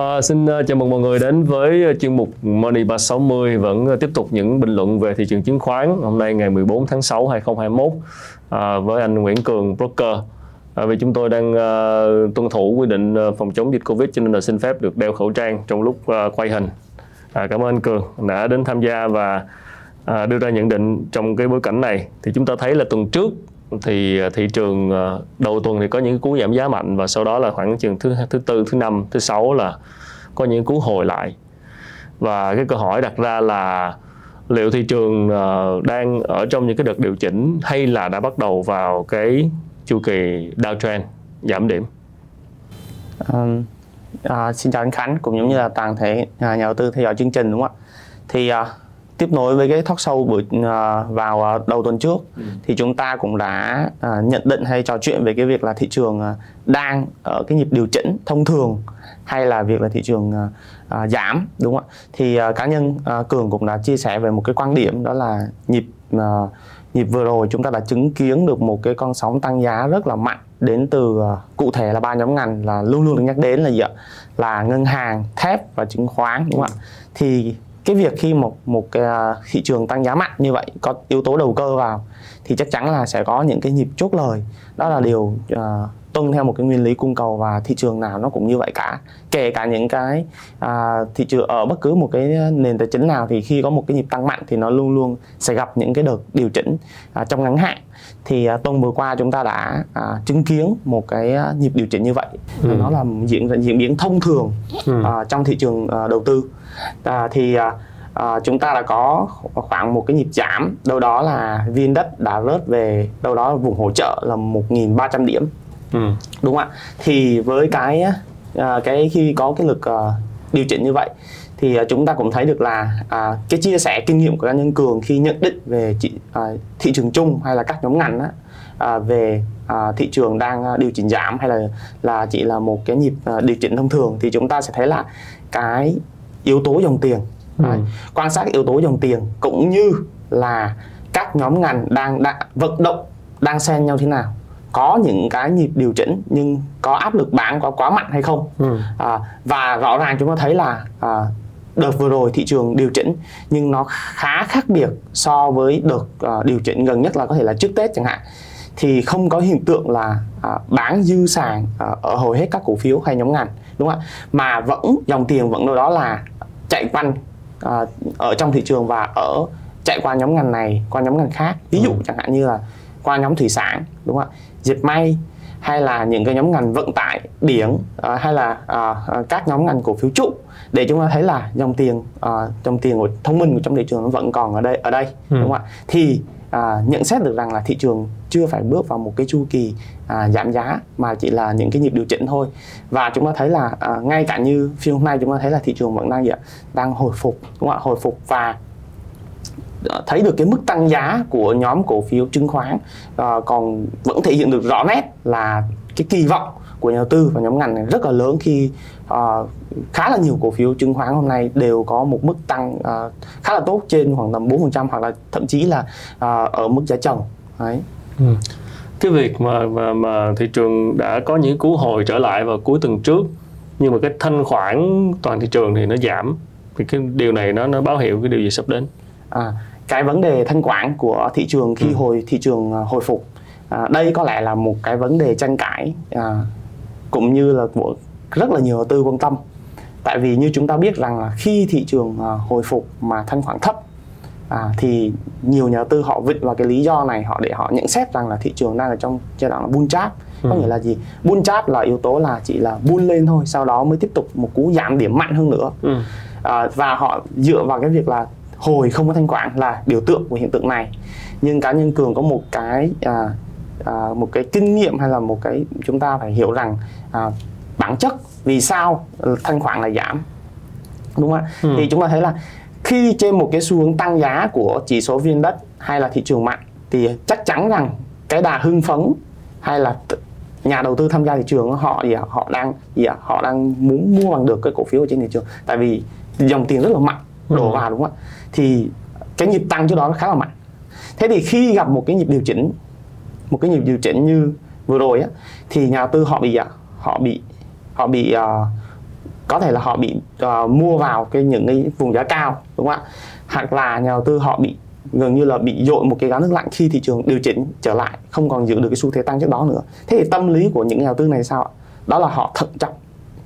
À, xin ờ, chào mừng mọi người đến với ờ, chuyên mục Money 360 vẫn tiếp tục những bình luận về thị trường chứng khoán. Hôm nay ngày 14 tháng 6 2021 à, với anh Nguyễn Cường broker. À, vì chúng tôi đang à, tuân thủ quy định phòng chống dịch Covid cho nên là xin phép được đeo khẩu trang trong lúc à, quay hình. À, cảm ơn anh Cường đã đến tham gia và à, đưa ra nhận định trong cái bối cảnh này. Thì chúng ta thấy là tuần trước thì ờ, thị trường ờ, đầu tuần thì có những cú giảm giá mạnh và sau đó là khoảng chừng thứ thứ tư thứ năm thứ sáu là có những cú hồi lại. Và cái câu hỏi đặt ra là liệu thị trường ờ, đang ở trong những cái đợt điều chỉnh hay là đã bắt đầu vào cái chu kỳ downtrend giảm điểm? Um, à, xin chào anh Khánh cũng giống như là toàn thể à, nhà đầu tư theo dõi chương trình đúng không ạ? Thì à, tiếp nối với cái talk sâu buổi à, vào à, đầu tuần trước ừ. thì chúng ta cũng đã à, nhận định hay trò chuyện về cái việc là thị trường đang ở cái nhịp điều chỉnh thông thường hay là việc là thị trường giảm đúng không ạ? Thì cá nhân cường cũng đã chia sẻ về một cái quan điểm đó là nhịp nhịp vừa rồi chúng ta đã chứng kiến được một cái con sóng tăng giá rất là mạnh đến từ cụ thể là ba nhóm ngành là luôn luôn được nhắc đến là gì ạ? Là ngân hàng thép và chứng khoán đúng không ạ? Thì cái việc khi một một cái uh, thị trường tăng giá mạnh như vậy có yếu tố đầu cơ vào thì chắc chắn là sẽ có những cái nhịp chốt lời. Đó là điều uh, tuân theo một cái nguyên lý cung cầu và thị trường nào nó cũng như vậy cả. Kể cả những cái à, thị trường ở bất cứ một cái nền tài chính nào thì khi có một cái nhịp tăng mạnh thì nó luôn luôn sẽ gặp những cái đợt điều chỉnh à, trong ngắn hạn. Thì à, tuần vừa qua chúng ta đã à, chứng kiến một cái à, nhịp điều chỉnh như vậy. Ừ. nó là diễn diễn biến thông thường ừ. à, trong thị trường à, đầu tư à, thì à, à, chúng ta đã có khoảng một cái nhịp giảm. Đâu đó là viên đất đã rớt về đâu đó vùng hỗ trợ là 1.300 điểm. Ừ. đúng không ạ? Thì với cái à, cái khi có cái lực à, điều chỉnh như vậy thì à, chúng ta cũng thấy được là à, cái chia sẻ kinh nghiệm của cá nhân cường khi nhận định về chị, à, thị trường chung hay là các nhóm ngành á, à, về à, thị trường đang à, điều chỉnh giảm hay là là chỉ là một cái nhịp à, điều chỉnh thông thường thì chúng ta sẽ thấy là cái yếu tố dòng tiền. Ừ. à, quan sát yếu tố dòng tiền cũng như là các nhóm ngành đang, đang vận động đang xen nhau thế nào. Có những cái nhịp điều chỉnh nhưng có áp lực bán quá quá mạnh hay không? Ừ. à, và rõ ràng chúng ta thấy là à, đợt vừa rồi thị trường điều chỉnh nhưng nó khá khác biệt so với đợt uh, điều chỉnh gần nhất là có thể là trước Tết chẳng hạn. Thì không có hiện tượng là uh, bán dư sàn uh, ở hầu hết các cổ phiếu hay nhóm ngành đúng không ạ? Mà vẫn dòng tiền vẫn đâu đó là chạy quanh uh, ở trong thị trường và ở chạy qua nhóm ngành này qua nhóm ngành khác. Ví dụ ừ. chẳng hạn như là qua nhóm thủy sản đúng không ạ? Dệt may hay là những cái nhóm ngành vận tải biển uh, hay là uh, các nhóm ngành cổ phiếu trụ. Để chúng ta thấy là dòng tiền uh, dòng tiền của thông minh của trong thị trường nó vẫn còn ở đây ở đây ừ. đúng không ạ? Thì à, nhận xét được rằng là thị trường chưa phải bước vào một cái chu kỳ à, giảm giá mà chỉ là những cái nhịp điều chỉnh thôi. Và chúng ta thấy là à, ngay cả như phiên hôm nay chúng ta thấy là thị trường vẫn đang gì ạ? Đang hồi phục đúng không ạ? Hồi phục và à, thấy được cái mức tăng giá của nhóm cổ phiếu chứng khoán à, còn vẫn thể hiện được rõ nét là cái kỳ vọng của nhà đầu tư và nhóm ngành này rất là lớn khi uh, khá là nhiều cổ phiếu chứng khoán hôm nay đều có một mức tăng uh, khá là tốt trên khoảng tầm 4% hoặc là thậm chí là uh, ở mức giá trần đấy ừ. cái việc mà, mà mà thị trường đã có những cú hồi trở lại vào cuối tuần trước nhưng mà cái thanh khoản toàn thị trường thì nó giảm thì cái điều này nó nó báo hiệu cái điều gì sắp đến à, cái vấn đề thanh quản của thị trường khi ừ. hồi thị trường hồi phục à, đây có lẽ là một cái vấn đề tranh cãi à, cũng như là của rất là nhiều đầu tư quan tâm. Tại vì như chúng ta biết rằng là khi thị trường à, hồi phục mà thanh khoản thấp à, thì nhiều nhà đầu tư họ vịnh vào cái lý do này họ để họ nhận xét rằng là thị trường đang ở trong giai đoạn là bull trap có ừ. nghĩa là gì? Bull trap là yếu tố là chỉ là bull lên thôi sau đó mới tiếp tục một cú giảm điểm mạnh hơn nữa. Ừ. à, và họ dựa vào cái việc là hồi không có thanh quản là biểu tượng của hiện tượng này. Nhưng cá nhân cường có một cái à, à, một cái kinh nghiệm hay là một cái chúng ta phải hiểu rằng à, bản chất vì sao thanh khoản lại giảm? Đúng không ạ? Ừ. thì chúng ta thấy là khi trên một cái xu hướng tăng giá của chỉ số viên đất hay là thị trường mạnh thì chắc chắn rằng cái đà hưng phấn hay là nhà đầu tư tham gia thị trường họ gì họ đang gì họ đang muốn mua bằng được cái cổ phiếu ở trên thị trường tại vì dòng tiền rất là mạnh đổ ừ. vào đúng không ạ? Thì cái nhịp tăng trước đó nó khá là mạnh. Thế thì khi gặp một cái nhịp điều chỉnh một cái nhịp điều chỉnh như vừa rồi á thì nhà đầu tư họ bị họ bị họ bị uh, có thể là họ bị uh, mua vào cái những cái vùng giá cao đúng không ạ? Hoặc là nhà đầu tư họ bị gần như là bị dội một cái gáo nước lạnh khi thị trường điều chỉnh trở lại không còn giữ được cái xu thế tăng trước đó nữa. Thế thì tâm lý của những nhà đầu tư này sao ạ? Đó là họ thận trọng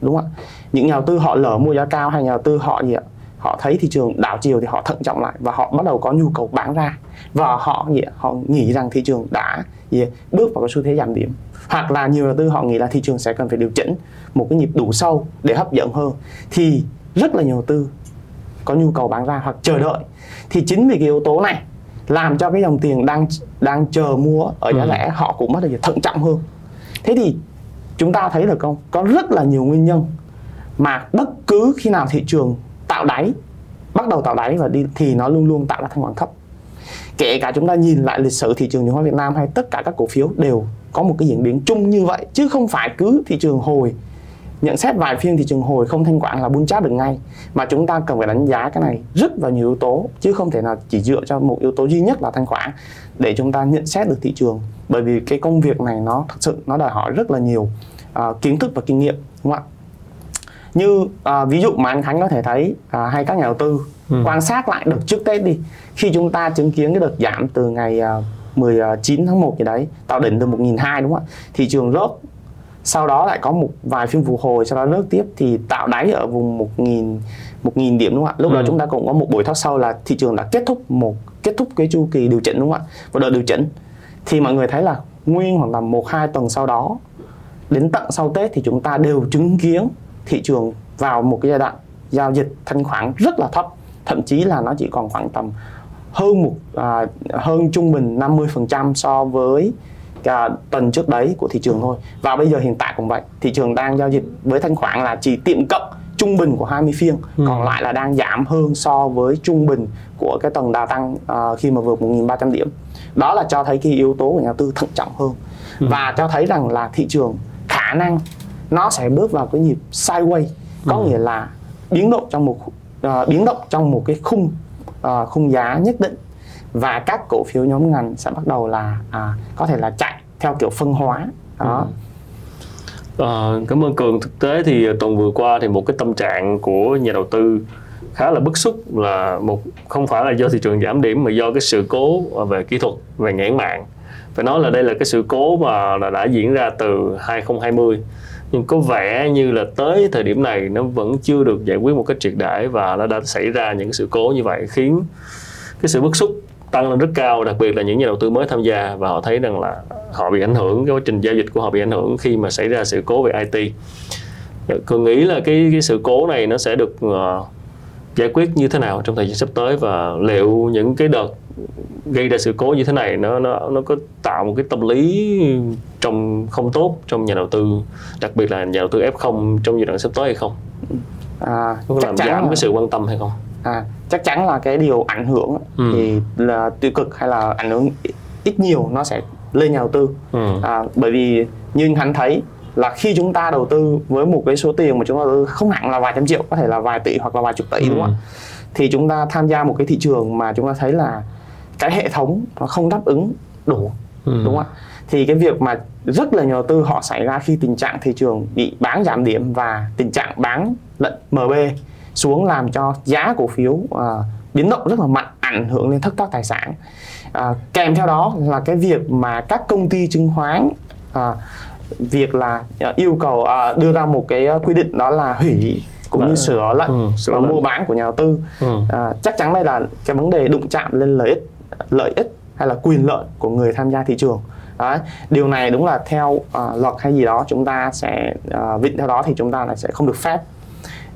đúng không ạ? Những nhà đầu tư họ lỡ mua giá cao hay nhà đầu tư họ gì ạ? Họ thấy thị trường đảo chiều thì họ thận trọng lại và họ bắt đầu có nhu cầu bán ra. Và họ gì ạ? họ nghĩ rằng thị trường đã gì bước vào cái xu thế giảm điểm hoặc là nhiều đầu tư họ nghĩ là thị trường sẽ cần phải điều chỉnh một cái nhịp đủ sâu để hấp dẫn hơn thì rất là nhiều đầu tư có nhu cầu bán ra hoặc chờ đợi. Thì chính vì cái yếu tố này làm cho cái dòng tiền đang đang chờ mua ở giá ừ. rẻ họ cũng bắt đầu thận trọng hơn. Thế thì chúng ta thấy được không? Có rất là nhiều nguyên nhân mà bất cứ khi nào thị trường tạo đáy bắt đầu tạo đáy và đi thì nó luôn luôn tạo ra thanh khoản thấp. Kể cả chúng ta nhìn lại lịch sử thị trường chứng khoán Việt Nam hay tất cả các cổ phiếu đều có một cái diễn biến chung như vậy chứ không phải cứ thị trường hồi. Nhận xét vài phiên thị trường hồi không thanh quản là bún chát được ngay. Mà chúng ta cần phải đánh giá cái này rất vào nhiều yếu tố chứ không thể nào chỉ dựa cho một yếu tố duy nhất là thanh khoản để chúng ta nhận xét được thị trường. Bởi vì cái công việc này nó thật sự nó đòi hỏi rất là nhiều uh, kiến thức và kinh nghiệm đúng không ạ? Như uh, ví dụ mà anh Khánh có thể thấy uh, hay các nhà đầu tư ừ. quan sát lại được trước Tết đi. Khi chúng ta chứng kiến cái đợt giảm từ ngày uh, 19 tháng 1 gì đấy tạo đỉnh từ 1.200 đúng không ạ? Thị trường rớt sau đó lại có một vài phiên phục hồi sau đó rớt tiếp thì tạo đáy ở vùng 1.000 1.000 điểm đúng không ạ? Lúc ừ. đó chúng ta cũng có một buổi talk sau là thị trường đã kết thúc một kết thúc cái chu kỳ điều chỉnh đúng không ạ? Và đợt điều chỉnh. Thì mọi người thấy là nguyên khoảng tầm một hai tuần sau đó đến tận sau Tết thì chúng ta đều chứng kiến thị trường vào một cái giai đoạn giao dịch thanh khoản rất là thấp. Thậm chí là nó chỉ còn khoảng tầm hơn một à, hơn trung bình 50% so với cả tuần trước đấy của thị trường thôi và bây giờ hiện tại cũng vậy thị trường đang giao dịch với thanh khoản là chỉ tiệm cận trung bình của 20 phiên ừ. còn lại là đang giảm hơn so với trung bình của cái tuần đà tăng uh, khi mà vượt 1.300 điểm đó là cho thấy cái yếu tố của nhà tư thận trọng hơn ừ. và cho thấy rằng là thị trường khả năng nó sẽ bước vào cái nhịp sideways có ừ. nghĩa là biến động trong một uh, biến động trong một cái khung uh, khung giá nhất định. Và các cổ phiếu nhóm ngành sẽ bắt đầu là à, có thể là chạy theo kiểu phân hóa. Đó. Ừ. À, cảm ơn cường. Thực tế thì tuần vừa qua thì một cái tâm trạng của nhà đầu tư khá là bức xúc là một không phải là do thị trường giảm điểm mà do cái sự cố về kỹ thuật về nhãn mạng. Phải nói là đây là cái sự cố mà đã diễn ra từ 2020 nhưng có vẻ như là tới thời điểm này nó vẫn chưa được giải quyết một cách triệt để và nó đã xảy ra những sự cố như vậy khiến cái sự bức xúc tăng lên rất cao đặc biệt là những nhà đầu tư mới tham gia và họ thấy rằng là họ bị ảnh hưởng cái quá trình giao dịch của họ bị ảnh hưởng khi mà xảy ra sự cố về IT cường nghĩ là cái cái sự cố này nó sẽ được uh, giải quyết như thế nào trong thời gian sắp tới và liệu những cái đợt gây ra sự cố như thế này nó nó nó có tạo một cái tâm lý trong không tốt trong nhà đầu tư đặc biệt là nhà đầu tư F0 trong giai đoạn sắp tới hay không à, có làm giảm là... cái sự quan tâm hay không à, chắc chắn là cái điều ảnh hưởng ừ. thì là tiêu cực hay là ảnh hưởng ít nhiều nó sẽ lên nhà đầu tư ừ. à, bởi vì như hắn thấy là khi chúng ta đầu tư với một cái số tiền mà chúng ta đầu tư không hẳn là vài trăm triệu có thể là vài tỷ hoặc là vài chục tỷ ừ. đúng không ạ thì chúng ta tham gia một cái thị trường mà chúng ta thấy là cái hệ thống nó không đáp ứng đủ ừ. đúng không ạ thì cái việc mà rất là nhiều tư họ xảy ra khi tình trạng thị trường bị bán giảm điểm và tình trạng bán lệnh MB xuống làm cho giá cổ phiếu uh, biến động rất là mạnh ảnh hưởng lên thất thoát tài sản uh, kèm theo đó là cái việc mà các công ty chứng khoán uh, việc là uh, yêu cầu uh, đưa ra một cái quy định đó là hủy cũng như sửa lệnh ừ, sửa mua bán của nhà đầu tư. Ừ. à, chắc chắn đây là cái vấn đề đụng chạm lên lợi ích lợi ích hay là quyền lợi của người tham gia thị trường. Đó. điều này đúng là theo uh, luật hay gì đó chúng ta sẽ uh, vịnh theo đó thì chúng ta lại sẽ không được phép.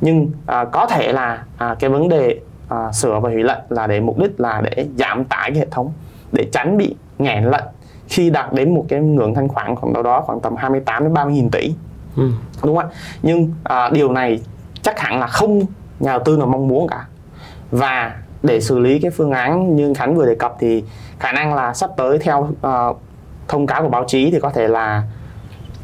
Nhưng uh, có thể là uh, cái vấn đề uh, sửa và hủy lệnh là để mục đích là để giảm tải cái hệ thống để tránh bị nghẽn lệnh khi đạt đến một cái ngưỡng thanh khoản khoảng đâu đó khoảng tầm 28 đến 30 nghìn tỷ ừ. đúng không ạ nhưng uh, điều này chắc hẳn là không nhà đầu tư nào mong muốn cả và để xử lý cái phương án như Khánh vừa đề cập thì khả năng là sắp tới theo uh, thông cáo của báo chí thì có thể là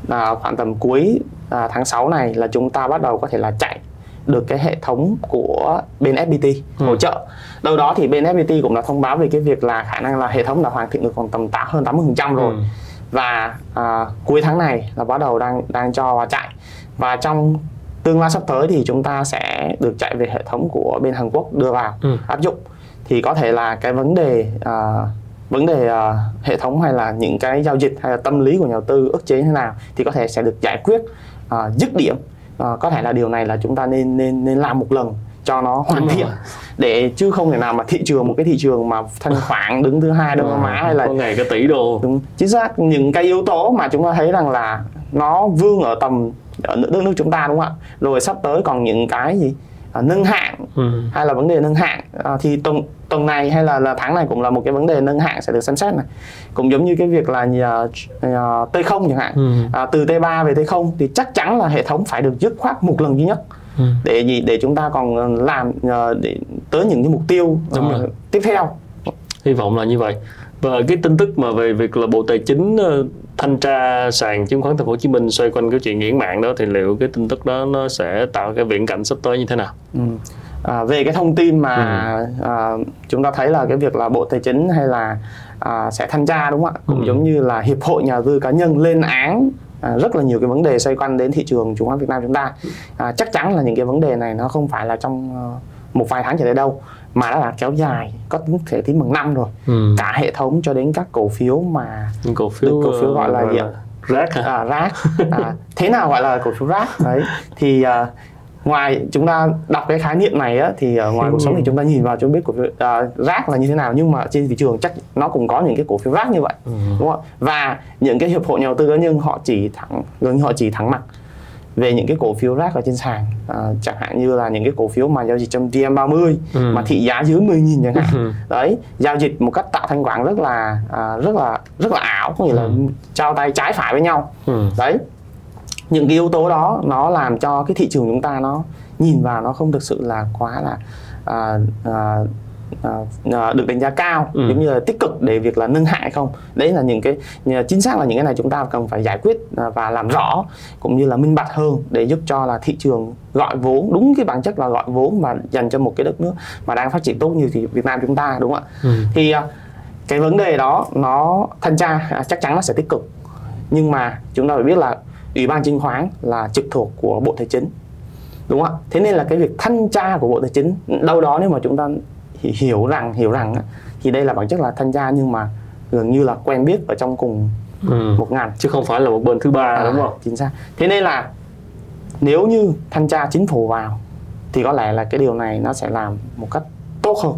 uh, khoảng tầm cuối uh, tháng 6 này là chúng ta bắt đầu có thể là chạy được cái hệ thống của bên FPT ừ. hỗ trợ. Đâu đó thì bên FPT cũng đã thông báo về cái việc là khả năng là hệ thống đã hoàn thiện được còn tầm tám hơn 80% rồi. Ừ. Và uh, cuối tháng này là bắt đầu đang đang cho vào chạy. Và trong tương lai sắp tới thì chúng ta sẽ được chạy về hệ thống của bên Hàn Quốc đưa vào Ừ. áp dụng thì có thể là cái vấn đề à, vấn đề à, hệ thống hay là những cái giao dịch hay là tâm lý của nhà đầu tư ức chế như thế nào thì có thể sẽ được giải quyết à, dứt điểm à, có thể là điều này là chúng ta nên nên nên làm một lần cho nó hoàn thiện. để chứ không thể nào mà thị trường một cái thị trường mà thanh khoản đứng thứ hai đông Nam Á hay là có ngày cái tỷ đô. Đúng. Chính xác. Những cái yếu tố mà chúng ta thấy rằng là nó vương ở tầm ở đất nước chúng ta đúng không ạ? Rồi sắp tới còn những cái gì? À, nâng hạng. Ừ. hay là vấn đề nâng hạng. À, thì tuần tuần này hay là, là tháng này cũng là một cái vấn đề nâng hạng sẽ được xem xét này. Cũng giống như cái việc là nhà, nhà T0 chẳng hạn. Ừ. à, từ T3 về T0 thì chắc chắn là hệ thống phải được dứt khoát một lần duy nhất Ừ. để gì để chúng ta còn làm ờ, để tới những cái mục tiêu Đúng ờ, rồi. tiếp theo hy vọng là như vậy và cái tin tức mà về việc là bộ tài chính ờ, thanh tra sàn chứng khoán thành phố Hồ Chí Minh xoay quanh cái chuyện nghẽn mạng đó thì liệu cái tin tức đó nó sẽ tạo cái viễn cảnh sắp tới như thế nào Ừ. À, về cái thông tin mà Ừ. à, chúng ta thấy là cái việc là bộ tài chính hay là à, sẽ thanh tra đúng không ạ cũng Ừ. giống như là hiệp hội nhà đầu tư cá nhân lên án à, rất là nhiều cái vấn đề xoay quanh đến thị trường chứng khoán Việt Nam chúng ta. À, chắc chắn là những cái vấn đề này nó không phải là trong ờ, một vài tháng trở lại đâu mà nó là kéo dài có thể tính bằng năm rồi. Ừ. cả hệ thống cho đến các cổ phiếu mà cổ phiếu Được cổ phiếu gọi là gì ạ? rác hả? À, rác à, thế nào gọi là cổ phiếu rác đấy thì à, ngoài chúng ta đọc cái khái niệm này á, thì à, ngoài cuộc sống thì chúng ta nhìn vào chúng biết cổ phiếu à, rác là như thế nào nhưng mà trên thị trường chắc nó cũng có những cái cổ phiếu rác như vậy Ừ. đúng không và những cái hiệp hội nhà đầu tư nhân họ chỉ thẳng gần như họ chỉ thẳng mặt về những cái cổ phiếu rác ở trên sàn à, chẳng hạn như là những cái cổ phiếu mà giao dịch trong VM30 Ừ. mà thị giá dưới 10.000 chẳng hạn Ừ. đấy giao dịch một cách tạo thanh khoản rất là à, rất là rất là ảo có nghĩa là Ừ. trao tay trái phải với nhau Ừ. đấy những cái yếu tố đó nó làm cho cái thị trường chúng ta nó nhìn vào nó không thực sự là quá là à, à, à, à, được đánh giá cao Ừ. giống như là tích cực để việc là nâng hại không đấy là những cái chính xác là những cái này chúng ta cần phải giải quyết à, và làm rõ cũng như là minh bạch hơn để giúp cho là thị trường gọi vốn đúng cái bản chất là gọi vốn và dành cho một cái đất nước mà đang phát triển tốt như thì Việt Nam chúng ta đúng không ạ Ừ. thì à, cái vấn đề đó nó thanh tra chắc chắn nó sẽ tích cực nhưng mà chúng ta phải biết là ủy ban chứng khoán là trực thuộc của bộ tài chính. Đúng không ạ? Thế nên là cái việc thanh tra của bộ tài chính đâu đó nếu mà chúng ta hi- hiểu rằng hiểu rằng á, thì đây là bản chất là thanh tra nhưng mà gần như là quen biết ở trong cùng Ừ. một ngành. Chứ không phải là một bên thứ ba À, đúng không? chính xác. Thế nên là nếu như thanh tra chính phủ vào thì có lẽ là cái điều này nó sẽ làm một cách tốt hơn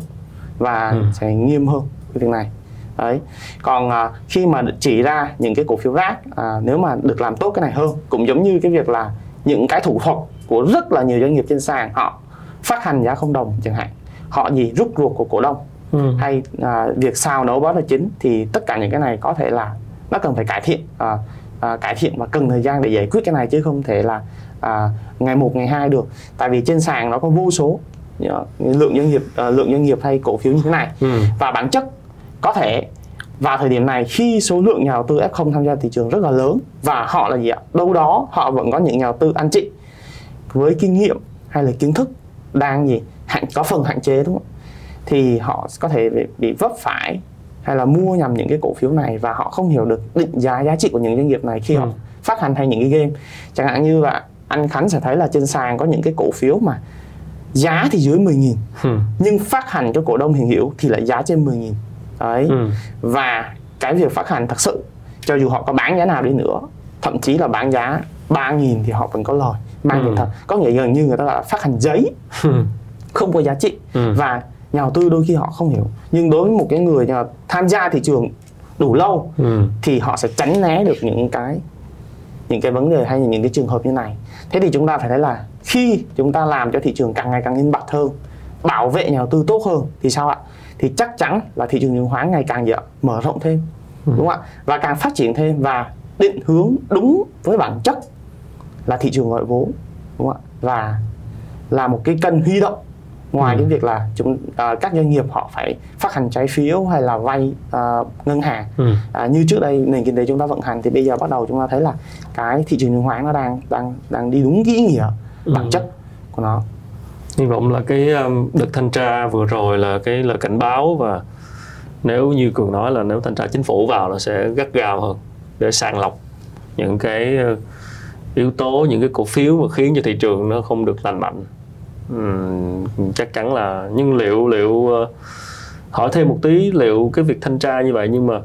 và Ừ. sẽ nghiêm hơn cái việc này đấy. Còn à, khi mà chỉ ra những cái cổ phiếu rác à, nếu mà được làm tốt cái này hơn cũng giống như cái việc là những cái thủ thuật của rất là nhiều doanh nghiệp trên sàn họ phát hành giá không đồng chẳng hạn. Họ gì rút ruột của cổ đông. Ừ. hay à, việc sao nấu báo là chính thì tất cả những cái này có thể là nó cần phải cải thiện à, à, cải thiện và cần thời gian để giải quyết cái này chứ không thể là à, ngày một ngày hai được. Tại vì trên sàn nó có vô số lượng doanh nghiệp ờ, lượng doanh nghiệp hay cổ phiếu như thế này. Ừ. và bản chất có thể vào thời điểm này khi số lượng nhà đầu tư F0 tham gia thị trường rất là lớn và họ là gì ạ? Đâu đó họ vẫn có những nhà đầu tư anh chị với kinh nghiệm hay là kiến thức đang gì hạn có phần hạn chế đúng không? Thì họ có thể bị, bị vấp phải hay là mua nhầm những cái cổ phiếu này và họ không hiểu được định giá giá trị của những doanh nghiệp này khi Ừ. họ phát hành hay những cái game chẳng hạn như là anh Khánh sẽ thấy là trên sàn có những cái cổ phiếu mà giá thì dưới 10.000 Ừ. nhưng phát hành cho cổ đông hiện hữu thì lại giá trên 10.000 đấy Ừ. và cái việc phát hành thật sự cho dù họ có bán giá nào đi nữa thậm chí là bán giá 3.000 thì họ vẫn có lời mang Ừ. thật có nghĩa gần như người ta là phát hành giấy Ừ. không có giá trị Ừ. và nhà đầu tư đôi khi họ không hiểu nhưng đối với một cái người nhà tham gia thị trường đủ lâu Ừ. thì họ sẽ tránh né được những cái những cái vấn đề hay những cái trường hợp như này thế thì chúng ta phải thấy là khi chúng ta làm cho thị trường càng ngày càng minh bạch hơn bảo vệ nhà đầu tư tốt hơn thì sao ạ thì chắc chắn là thị trường chứng khoán ngày càng mở rộng thêm đúng không ạ và càng phát triển thêm và định hướng đúng với bản chất là thị trường gọi vốn đúng không ạ và là một cái kênh huy động ngoài Ừ. cái việc là chúng à, các doanh nghiệp họ phải phát hành trái phiếu hay là vay à, ngân hàng Ừ. à, như trước đây nền kinh tế chúng ta vận hành thì bây giờ bắt đầu chúng ta thấy là cái thị trường chứng khoán nó đang đang đang đi đúng cái ý nghĩa bản Ừ. chất của nó hy vọng là cái um, đợt thanh tra vừa rồi là cái lời cảnh báo và nếu như cường nói là nếu thanh tra chính phủ vào là sẽ gắt gao hơn để sàng lọc những cái uh, yếu tố những cái cổ phiếu mà khiến cho thị trường nó không được lành mạnh. Uhm, chắc chắn là nhưng liệu liệu uh, hỏi thêm một tí liệu cái việc thanh tra như vậy nhưng mà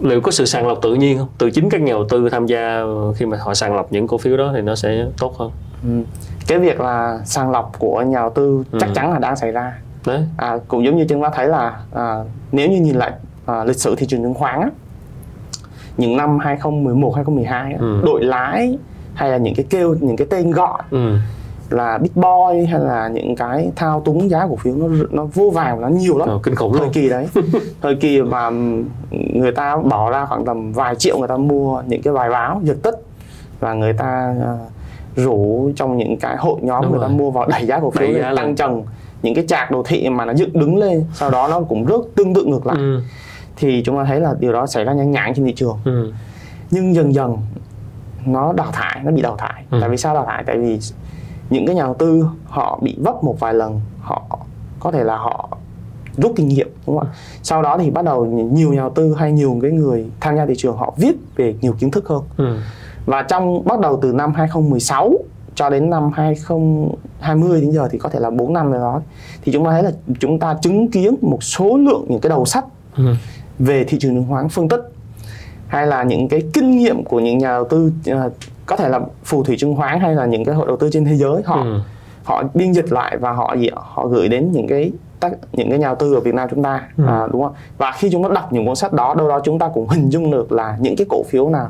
liệu có sự sàng lọc tự nhiên không? Từ chính các nhà đầu tư tham gia khi mà họ sàng lọc những cổ phiếu đó thì nó sẽ tốt hơn. Ừ. cái việc là sàng lọc của nhà đầu tư chắc Ừ. chắn là đang xảy ra đấy à, cũng giống như chúng ta thấy là à, nếu như nhìn lại à, lịch sử thị trường chứng khoán á, những năm 2011 2012 á, Ừ. đội lái hay là những cái kêu những cái tên gọi ừ. là big boy hay là những cái thao túng giá cổ phiếu nó nó vô vàng nó nhiều lắm Ờ, kinh khủng thời luôn kỳ đấy thời kỳ mà người ta bỏ ra khoảng tầm vài triệu người ta mua những cái bài báo giật tích và người ta à, rủ trong những cái hội nhóm Đúng người ta rồi. mua vào đẩy giá cổ phiếu lên tăng trần những cái trạc đồ thị mà nó dựng đứng lên sau đó nó cũng rớt tương tự ngược lại ừ. thì chúng ta thấy là điều đó xảy ra nhanh nhãn trên thị trường Ừ. nhưng dần dần nó đào thải nó bị đào thải Ừ. tại vì sao đào thải tại vì những cái nhà đầu tư họ bị vấp một vài lần họ có thể là họ rút kinh nghiệm đúng không ạ sau đó thì bắt đầu nhiều nhà đầu tư hay nhiều cái người tham gia thị trường họ viết về nhiều kiến thức hơn Ừ. và trong bắt đầu từ năm 2016 cho đến năm 2020 đến giờ thì có thể là 4 năm rồi đó thì chúng ta thấy là chúng ta chứng kiến một số lượng những cái đầu sách Ừ. về thị trường chứng khoán phân tích hay là những cái kinh nghiệm của những nhà đầu tư ờ, có thể là phù thủy chứng khoán hay là những cái hội đầu tư trên thế giới họ Ừ. họ biên dịch lại và họ gì họ gửi đến những cái tác những cái nhà đầu tư ở Việt Nam chúng ta Ừ. à, đúng không và khi chúng ta đọc những cuốn sách đó đâu đó chúng ta cũng hình dung được là những cái cổ phiếu nào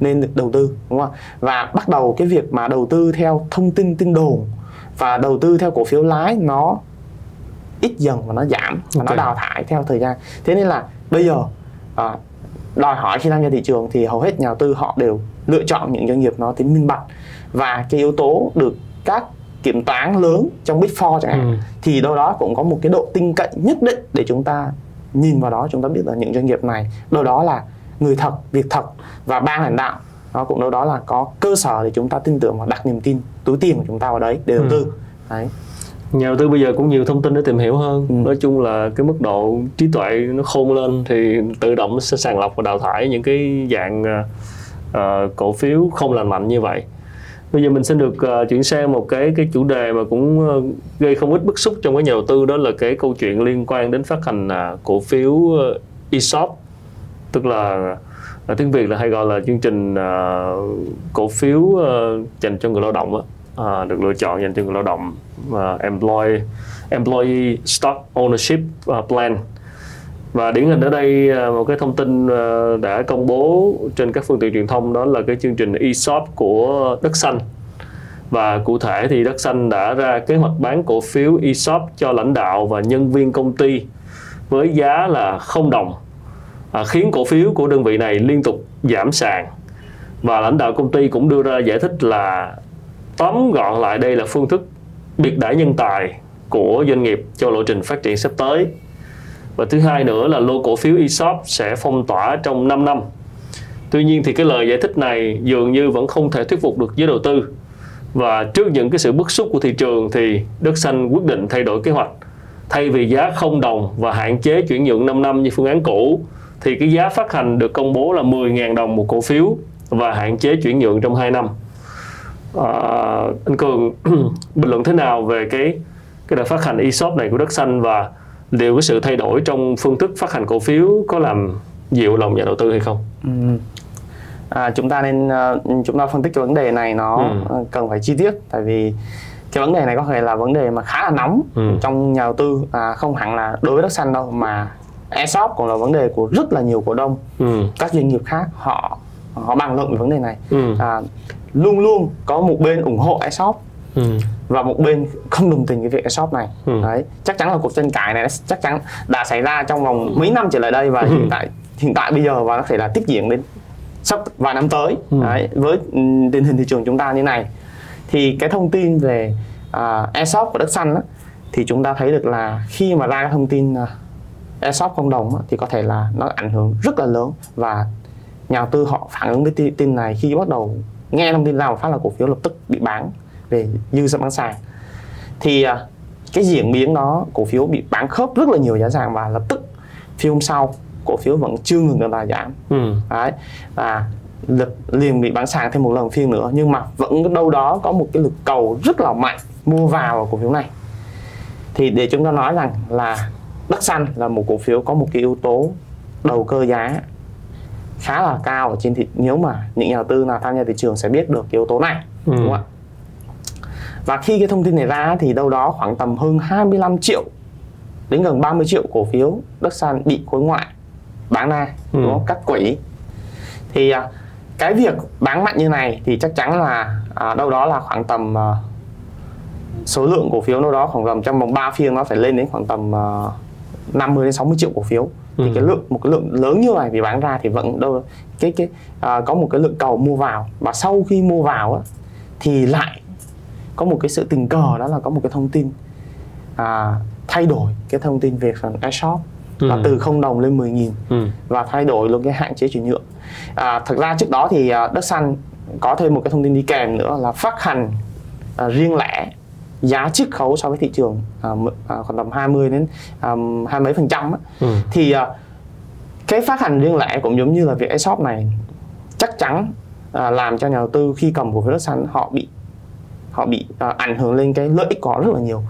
nên được đầu tư đúng không và bắt đầu cái việc mà đầu tư theo thông tin tin đồn và đầu tư theo cổ phiếu lái nó ít dần và nó giảm và Ok. nó đào thải theo thời gian thế nên là bây giờ à, đòi hỏi khi tham gia thị trường thì hầu hết nhà đầu tư họ đều lựa chọn những doanh nghiệp nó tính minh bạch và cái yếu tố được các kiểm toán lớn trong Big Four chẳng hạn Ừ. thì đâu đó cũng có một cái độ tin cậy nhất định để chúng ta nhìn vào đó chúng ta biết là những doanh nghiệp này đâu đó là người thật việc thật và ban lãnh đạo. Nó cũng đâu đó là có cơ sở để chúng ta tin tưởng và đặt niềm tin túi tiền của chúng ta vào đấy để đầu Ừ. tư đấy. Nhà đầu tư bây giờ cũng nhiều thông tin để tìm hiểu hơn. Ừ. nói chung là cái mức độ trí tuệ nó khôn lên thì tự động sẽ sàng lọc và đào thải những cái dạng ờ, cổ phiếu không lành mạnh như vậy. Bây giờ mình xin được ờ, chuyển sang một cái cái chủ đề mà cũng ờ, gây không ít bức xúc trong cái nhà đầu tư đó là cái câu chuyện liên quan đến phát hành à, cổ phiếu ờ, ESOP tức là à, tiếng Việt là hay gọi là chương trình à, cổ phiếu ờ, dành cho người lao động á, à, được lựa chọn dành cho người lao động uh, employee employee stock ownership à, plan. Và điển hình ở đây một cái thông tin đã công bố trên các phương tiện truyền thông đó là cái chương trình ESOP của Đất Xanh. Và cụ thể thì Đất Xanh đã ra kế hoạch bán cổ phiếu ESOP cho lãnh đạo và nhân viên công ty với giá là không đồng à, khiến cổ phiếu của đơn vị này liên tục giảm sàn. Và lãnh đạo công ty cũng đưa ra giải thích là tóm gọn lại đây là phương thức biệt đãi nhân tài của doanh nghiệp cho lộ trình phát triển sắp tới. Và thứ hai nữa là lô cổ phiếu ESOP sẽ phong tỏa trong 5 năm. Tuy nhiên thì cái lời giải thích này dường như vẫn không thể thuyết phục được giới đầu tư. Và trước những cái sự bức xúc của thị trường thì Đất Xanh quyết định thay đổi kế hoạch thay vì giá không đồng và hạn chế chuyển nhượng 5 năm như phương án cũ thì cái giá phát hành được công bố là 10.000 đồng một cổ phiếu và hạn chế chuyển nhượng trong 2 năm à, anh Cường bình luận thế nào về cái cái đợt phát hành ESOP này của Đất Xanh và liệu cái sự thay đổi trong phương thức phát hành cổ phiếu có làm dịu lòng nhà đầu tư hay không? Ừm. À, chúng ta nên ờ, chúng ta phân tích cái vấn đề này nó Ừ. cần phải chi tiết tại vì cái vấn đề này có thể là vấn đề mà khá là nóng Ừ. trong nhà đầu tư à, không hẳn là đối với đất xanh đâu mà ESOP cũng là vấn đề của rất là nhiều cổ đông Ừ. các doanh nghiệp khác họ họ bàn luận về vấn đề này Ừ. à, luôn luôn có một bên ủng hộ ESOP Ừ. và một bên không đồng tình cái việc ESOP này Ừ. đấy chắc chắn là cuộc tranh cãi này chắc chắn đã xảy ra trong vòng mấy năm trở lại đây và Ừ. hiện tại hiện tại bây giờ và nó thể là tiếp diễn đến sắp vài năm tới Ừ. đấy, với ừm, tình hình thị trường chúng ta như này thì cái thông tin về à, ESOP của đất xanh á, thì chúng ta thấy được là khi mà ra cái thông tin à, ESOP không đồng thì có thể là nó ảnh hưởng rất là lớn và nhà đầu tư họ phản ứng với ti- tin này khi bắt đầu nghe thông tin nào phát là cổ phiếu lập tức bị bán về dư ra bán sàn. Thì à, cái diễn biến đó cổ phiếu bị bán khớp rất là nhiều giá sàn và lập tức phiên hôm sau cổ phiếu vẫn chưa ngừng được đà giảm. Ừ. đấy và liền bị bán sàn thêm một lần phiên nữa nhưng mà vẫn đâu đó có một cái lực cầu rất là mạnh mua vào cổ phiếu này. Thì để chúng ta nói rằng là đất xanh là một cổ phiếu có một cái yếu tố đầu cơ giá khá là cao ở trên thị nếu mà những nhà đầu tư nào tham gia thị trường sẽ biết được cái yếu tố này ừ. đúng không ạ và khi cái thông tin này ra thì đâu đó khoảng tầm hơn 25 triệu đến gần 30 triệu cổ phiếu đất xanh bị khối ngoại bán ra ừ. đúng không? cắt quỹ thì à, cái việc bán mạnh như này thì chắc chắn là à, đâu đó là khoảng tầm à, số lượng cổ phiếu đâu đó khoảng tầm trong vòng 3 phiên nó phải lên đến khoảng tầm à, 50 đến 60 triệu cổ phiếu thì ừ. cái lượng một cái lượng lớn như này bị bán ra thì vẫn đâu cái cái à, có một cái lượng cầu mua vào và sau khi mua vào á, thì lại có một cái sự tình cờ đó là có một cái thông tin à, thay đổi cái thông tin về phần iShop ừ. là từ không đồng lên 10 nghìn ừ. và thay đổi luôn cái hạn chế chuyển nhượng à, thực ra trước đó thì uh, đất xanh có thêm một cái thông tin đi kèm nữa là phát hành uh, riêng lẻ giá chiết khấu so với thị trường uh, uh, khoảng tầm 20 đến um, hai mấy phần trăm. Ừ. thì uh, cái phát hành riêng lẻ cũng giống như là việc shop này. Chắc chắn uh, làm cho nhà đầu tư khi cầm cổ phiếu đất xanh họ bị họ bị uh, ảnh hưởng lên cái lợi ích của họ rất là nhiều.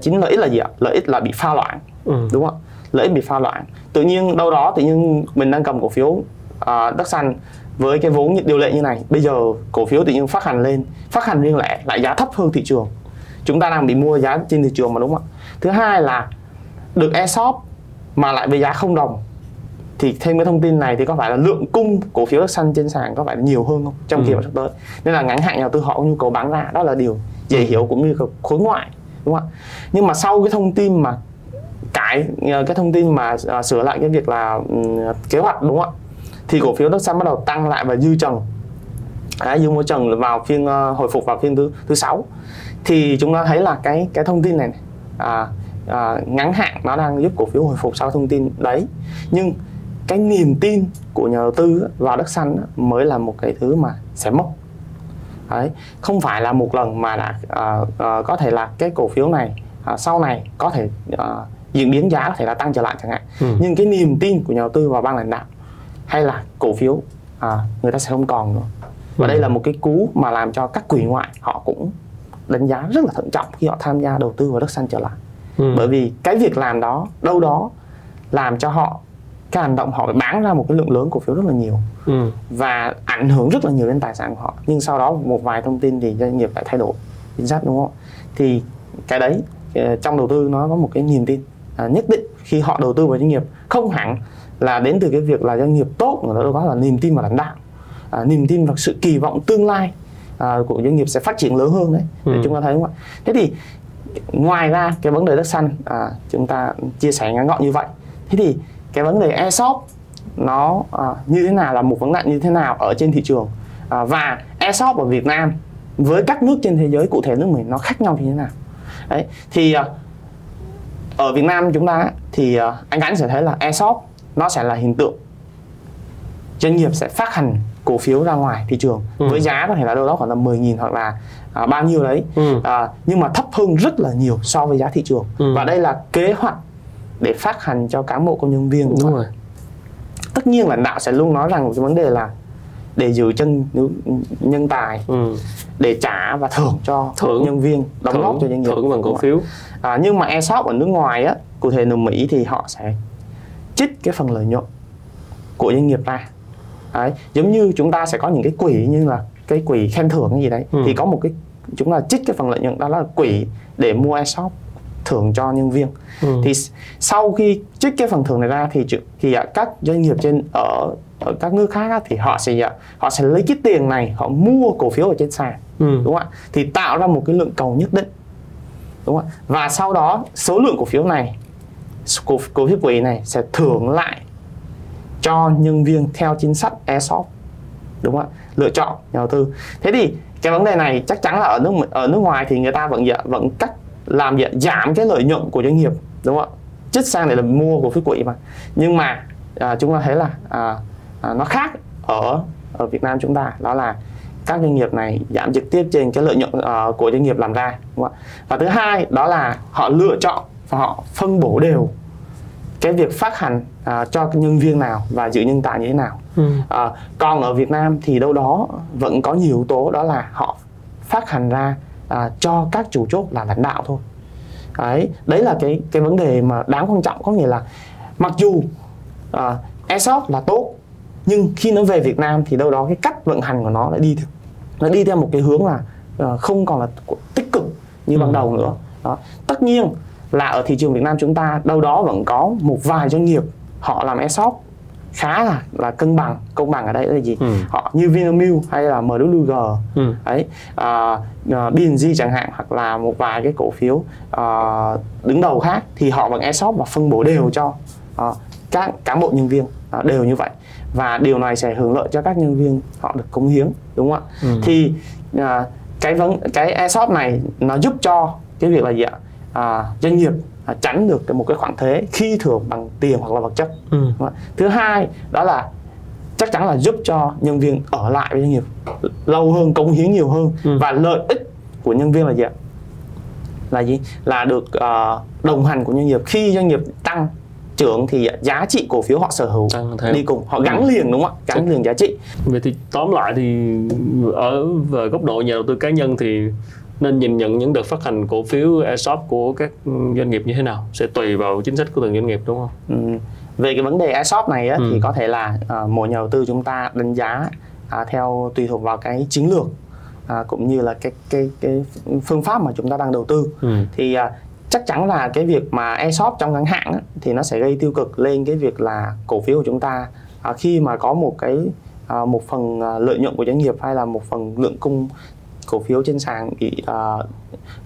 Chính lợi ích là gì ạ? Lợi ích là bị pha loãng ừ. đúng không lợi ích bị pha loãng. Tự nhiên đâu đó tự nhiên mình đang cầm cổ phiếu uh, đất xanh với cái vốn điều lệ như này. Bây giờ cổ phiếu tự nhiên phát hành lên phát hành riêng lẻ lại giá thấp hơn thị trường chúng ta đang bị mua giá trên thị trường mà đúng không ạ? Thứ hai là được e shop mà lại với giá không đồng thì thêm cái thông tin này thì có phải là lượng cung cổ phiếu đất xanh trên sàn có phải là nhiều hơn không trong ừ. kỳ sắp tới? Nên là ngắn hạn nhà đầu tư họ có nhu cầu bán ra đó là điều dễ ừ. hiểu cũng như khối ngoại đúng không ạ? Nhưng mà sau cái thông tin mà cải ờ, cái thông tin mà uh, sửa lại cái việc là um, kế hoạch đúng không ạ? Thì cổ phiếu đất xanh bắt đầu tăng lại và dư trần Đấy, dư mua trần vào phiên uh, hồi phục vào phiên thứ thứ sáu thì chúng ta thấy là cái cái thông tin này, này à, à, ngắn hạn nó đang giúp cổ phiếu hồi phục sau thông tin đấy nhưng cái niềm tin của nhà đầu tư vào đất xanh mới là một cái thứ mà sẽ mất đấy không phải là một lần mà là uh, uh, có thể là cái cổ phiếu này uh, sau này có thể uh, diễn biến giá có thể là tăng trở lại chẳng hạn ừ. nhưng cái niềm tin của nhà đầu tư vào ban lãnh đạo hay là cổ phiếu uh, người ta sẽ không còn nữa và ừ. đây là một cái cú mà làm cho các quỹ ngoại họ cũng đánh giá rất là thận trọng khi họ tham gia đầu tư vào đất xanh trở lại ừ. bởi vì cái việc làm đó đâu đó làm cho họ cái hành động họ bán ra một cái lượng lớn cổ phiếu rất là nhiều ừ. và ảnh hưởng rất là nhiều đến tài sản của họ nhưng sau đó một vài thông tin thì doanh nghiệp lại thay đổi chính sách đúng không thì cái đấy ờ, trong đầu tư nó có một cái niềm tin à, nhất định khi họ đầu tư vào doanh nghiệp không hẳn là đến từ cái việc là doanh nghiệp tốt mà nó đó là niềm tin vào lãnh đạo à, niềm tin vào sự kỳ vọng tương lai à, của doanh nghiệp sẽ phát triển lớn hơn đấy. Ừ. chúng ta thấy không ạ? Thế thì ngoài ra cái vấn đề đất xanh à, chúng ta chia sẻ ngắn gọn như vậy. Thế thì cái vấn đề e-shop nó à, như thế nào là một vấn nạn như thế nào ở trên thị trường? À, và e-shop ở Việt Nam với các nước trên thế giới cụ thể nước mình nó khác nhau như thế nào? Đấy thì à, ở Việt Nam chúng ta thì à, anh Khánh sẽ thấy là e-shop nó sẽ là hiện tượng. Doanh nghiệp sẽ phát hành cổ phiếu ra ngoài thị trường ừ. với giá có thể là đâu đó khoảng tầm 10.000 hoặc là à, bao nhiêu đấy. Ừ. à, nhưng mà thấp hơn rất là nhiều so với giá thị trường. Ừ. và đây là kế hoạch để phát hành cho cán bộ công nhân viên đúng rồi. Tất nhiên lãnh đạo sẽ luôn nói rằng cái vấn đề là để giữ chân nhân tài ừ. để trả và thưởng cho thưởng. nhân viên đóng góp cho doanh nghiệp thưởng bằng cổ phiếu. À, nhưng mà ESOP ở nước ngoài á cụ thể ở Mỹ thì họ sẽ trích cái phần lợi nhuận của doanh nghiệp ra đấy, giống như chúng ta sẽ có những cái quỹ như là cái quỹ khen thưởng cái gì đấy ừ. thì có một cái chúng ta trích cái phần lợi nhuận đó là quỹ để mua ESOP thưởng cho nhân viên ừ. thì sau khi trích cái phần thưởng này ra thì thì à, các doanh nghiệp trên ở ở các nước khác á, thì họ sẽ à, họ sẽ lấy cái tiền này họ mua cổ phiếu ở trên sàn ừ. đúng không ạ thì tạo ra một cái lượng cầu nhất định đúng không ạ và sau đó số lượng cổ phiếu này cổ, cổ phiếu quỹ này sẽ thưởng lại cho nhân viên theo chính sách ESOP đúng không ạ? Lựa chọn nhà đầu tư. Thế thì cái vấn đề này chắc chắn là ở nước ở nước ngoài thì người ta vẫn dạ, vẫn cắt làm giảm cái lợi nhuận của doanh nghiệp đúng không ạ? Chích sang để là mua cổ phiếu quỹ mà. Nhưng mà à, chúng ta thấy là à, à, nó khác ở ở Việt Nam chúng ta đó là các doanh nghiệp này giảm trực tiếp trên cái lợi nhuận uh, của doanh nghiệp làm ra đúng không ạ? Và thứ hai đó là họ lựa chọn và họ phân bổ đều cái việc phát hành à, cho nhân viên nào và giữ nhân tài như thế nào ừ. à, còn ở Việt Nam thì đâu đó vẫn có nhiều yếu tố đó là họ phát hành ra à, cho các chủ chốt là lãnh đạo thôi đấy đấy là cái cái vấn đề mà đáng quan trọng có nghĩa là mặc dù à, ESOP là tốt nhưng khi nó về Việt Nam thì đâu đó cái cách vận hành của nó lại đi nó đi theo một cái hướng là uh, không còn là tích cực như ừ. ban đầu nữa đó. tất nhiên là ở thị trường Việt Nam chúng ta đâu đó vẫn có một vài doanh nghiệp họ làm ESOP khá là là cân bằng công bằng ở đây là gì ừ. họ như Vinamilk hay là MWG ừ. ấy uh, uh, BNG chẳng hạn hoặc là một vài cái cổ phiếu uh, đứng đầu khác thì họ vẫn ESOP và phân bổ đều cho uh, các cán bộ nhân viên uh, đều như vậy và điều này sẽ hưởng lợi cho các nhân viên họ được cống hiến đúng không ạ ừ. thì uh, cái vấn cái ESOP này nó giúp cho cái việc là gì ạ à, doanh nghiệp à, tránh được một cái khoản thuế khi thường bằng tiền hoặc là vật chất. Ừ. thứ hai đó là chắc chắn là giúp cho nhân viên ở lại với doanh nghiệp lâu hơn cống hiến nhiều hơn. Ừ. và lợi ích của nhân viên là gì ạ? Là gì? Là được uh, đồng hành của doanh nghiệp. Khi doanh nghiệp tăng trưởng thì giá trị cổ phiếu họ sở hữu đi cùng. Họ gắn ừ. liền đúng không ạ? Gắn liền giá trị. Vậy thì tóm lại thì ở về góc độ nhà đầu tư cá nhân thì nên nhìn nhận những đợt phát hành cổ phiếu ESOP của các doanh nghiệp như thế nào sẽ tùy vào chính sách của từng doanh nghiệp đúng không? Ừ. Về cái vấn đề ESOP này á, ừ. thì có thể là uh, mỗi nhà đầu tư chúng ta đánh giá uh, theo tùy thuộc vào cái chiến lược uh, cũng như là cái cái cái phương pháp mà chúng ta đang đầu tư ừ. thì uh, chắc chắn là cái việc mà ESOP trong ngắn hạn á, thì nó sẽ gây tiêu cực lên cái việc là cổ phiếu của chúng ta uh, khi mà có một cái uh, một phần lợi nhuận của doanh nghiệp hay là một phần lượng cung cổ phiếu trên sàn bị uh,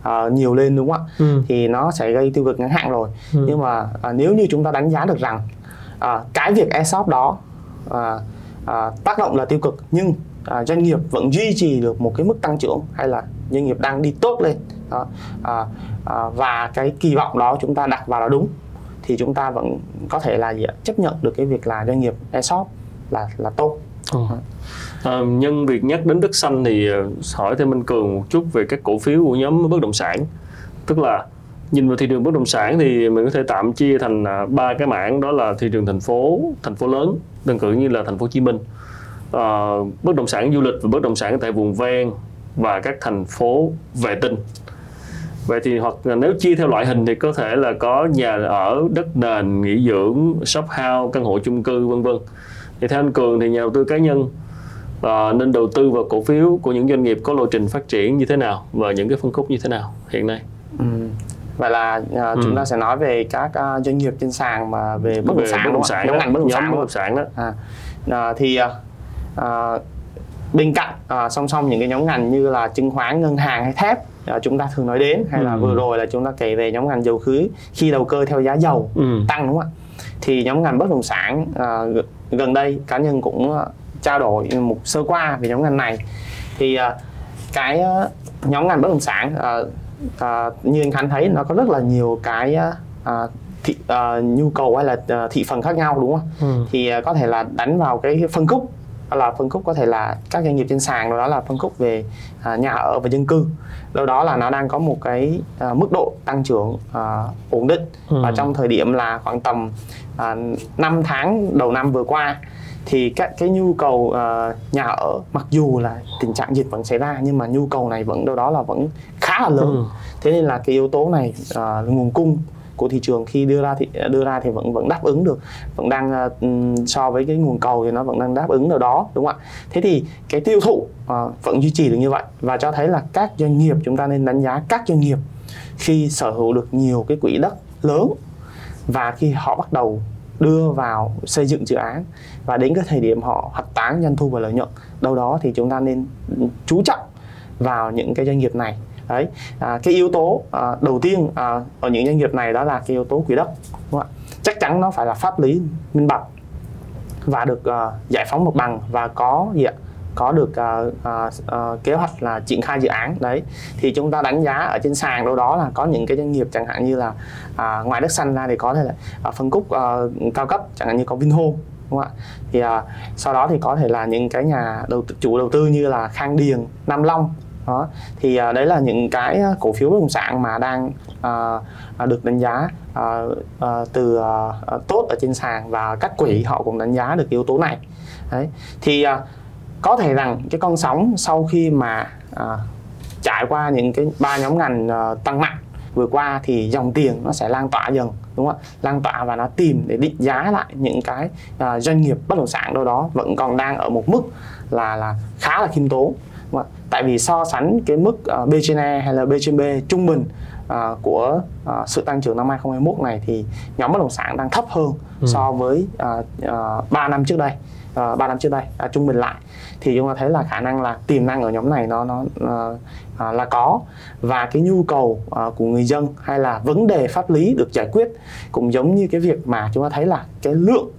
uh, nhiều lên đúng không ạ ừ. thì nó sẽ gây tiêu cực ngắn hạn rồi ừ. nhưng mà uh, nếu như chúng ta đánh giá được rằng uh, cái việc ESOP đó uh, uh, tác động là tiêu cực nhưng uh, doanh nghiệp vẫn duy trì được một cái mức tăng trưởng hay là doanh nghiệp đang đi tốt lên đó, uh, uh, và cái kỳ vọng đó chúng ta đặt vào là đúng thì chúng ta vẫn có thể là gì chấp nhận được cái việc là doanh nghiệp ESOP là là tốt. Ừ. À, nhân việc nhắc đến đất xanh thì hỏi thêm Minh Cường một chút về các cổ phiếu của nhóm bất động sản. Tức là nhìn vào thị trường bất động sản thì mình có thể tạm chia thành à, ba cái mảng đó là thị trường thành phố thành phố lớn đơn cử như là thành phố Hồ Chí Minh. À, bất động sản du lịch và bất động sản tại vùng ven và các thành phố vệ tinh. Vậy thì hoặc là nếu chia theo loại hình thì có thể là có nhà ở đất nền nghỉ dưỡng shop house căn hộ chung cư vân vân thì theo anh Cường thì nhà đầu tư cá nhân uh, nên đầu tư vào cổ phiếu của những doanh nghiệp có lộ trình phát triển như thế nào và những cái phân khúc như thế nào hiện nay ừ. vậy là uh, ừ. chúng ta sẽ nói về các uh, doanh nghiệp trên sàn mà về bất động sản bất động sản nhóm ngành bất động sản bất động sản đó à, uh, thì uh, uh, bên cạnh uh, song song những cái nhóm ngành như là chứng khoán ngân hàng hay thép uh, chúng ta thường nói đến hay ừ. là vừa rồi là chúng ta kể về nhóm ngành dầu khí khi đầu cơ theo giá dầu ừ. tăng đúng không ạ thì nhóm ngành bất động sản uh, gần đây cá nhân cũng uh, trao đổi một sơ qua về nhóm ngành này thì uh, cái uh, nhóm ngành bất động sản như anh Khánh thấy nó có rất là nhiều cái thị, uh, nhu cầu hay là thị phần khác nhau đúng không? Ừ. Thì có thể là đánh vào cái phân khúc là phân khúc có thể là các doanh nghiệp trên sàn đó là phân khúc về uh, nhà ở và dân cư đâu đó là nó đang có một cái uh, mức độ tăng trưởng uh, ổn định ừ. và trong thời điểm là khoảng tầm uh, 5 tháng đầu năm vừa qua thì các cái nhu cầu uh, nhà ở mặc dù là tình trạng dịch vẫn xảy ra nhưng mà nhu cầu này vẫn đâu đó là vẫn khá là lớn ừ. thế nên là cái yếu tố này uh, nguồn cung của thị trường khi đưa ra thì đưa ra thì vẫn vẫn đáp ứng được vẫn đang uh, so với cái nguồn cầu thì nó vẫn đang đáp ứng ở đó đúng không ạ? Thế thì cái tiêu thụ uh, vẫn duy trì được như vậy và cho thấy là các doanh nghiệp chúng ta nên đánh giá các doanh nghiệp khi sở hữu được nhiều cái quỹ đất lớn và khi họ bắt đầu đưa vào xây dựng dự án và đến cái thời điểm họ hạch tán doanh thu và lợi nhuận đâu đó thì chúng ta nên chú trọng vào những cái doanh nghiệp này đấy à, cái yếu tố à, đầu tiên à, ở những doanh nghiệp này đó là cái yếu tố quỹ đất đúng không ạ? Chắc chắn nó phải là pháp lý minh bạch và được à, giải phóng mặt bằng và có gì ạ? Có được uh, uh, uh, kế hoạch là triển khai dự án đấy. Thì chúng ta đánh giá ở trên sàn đâu đó là có những cái doanh nghiệp chẳng hạn như là uh, ngoài đất xanh ra thì có thể là uh, phân khúc uh, cao cấp chẳng hạn như có Vinhome đúng không ạ? Thì uh, sau đó thì có thể là những cái nhà đầu chủ đầu tư như là Khang Điền Nam Long đó. Thì à, đấy là những cái à, cổ phiếu bất động sản mà đang à, à, được đánh giá à, à, từ à, à, tốt ở trên sàn và các quỹ họ cũng đánh giá được yếu tố này. Đấy. Thì à, có thể rằng cái con sóng sau khi mà à, trải qua những cái ba nhóm ngành à, tăng mạnh vừa qua thì dòng tiền nó sẽ lan tỏa dần đúng không ạ? Lan tỏa và nó tìm để định giá lại những cái uh, doanh nghiệp bất động sản đâu đó vẫn còn đang ở một mức là là khá là khiêm tốn tại vì so sánh cái mức uh, B trên E hay là B trên B trung bình uh, của uh, sự tăng trưởng năm 2021 này thì nhóm bất động sản đang thấp hơn ừ. so với uh, uh, 3 năm trước đây uh, 3 năm trước đây uh, trung bình lại thì chúng ta thấy là khả năng là tiềm năng ở nhóm này nó nó uh, uh, là có và cái nhu cầu uh, của người dân hay là vấn đề pháp lý được giải quyết cũng giống như cái việc mà chúng ta thấy là cái lượng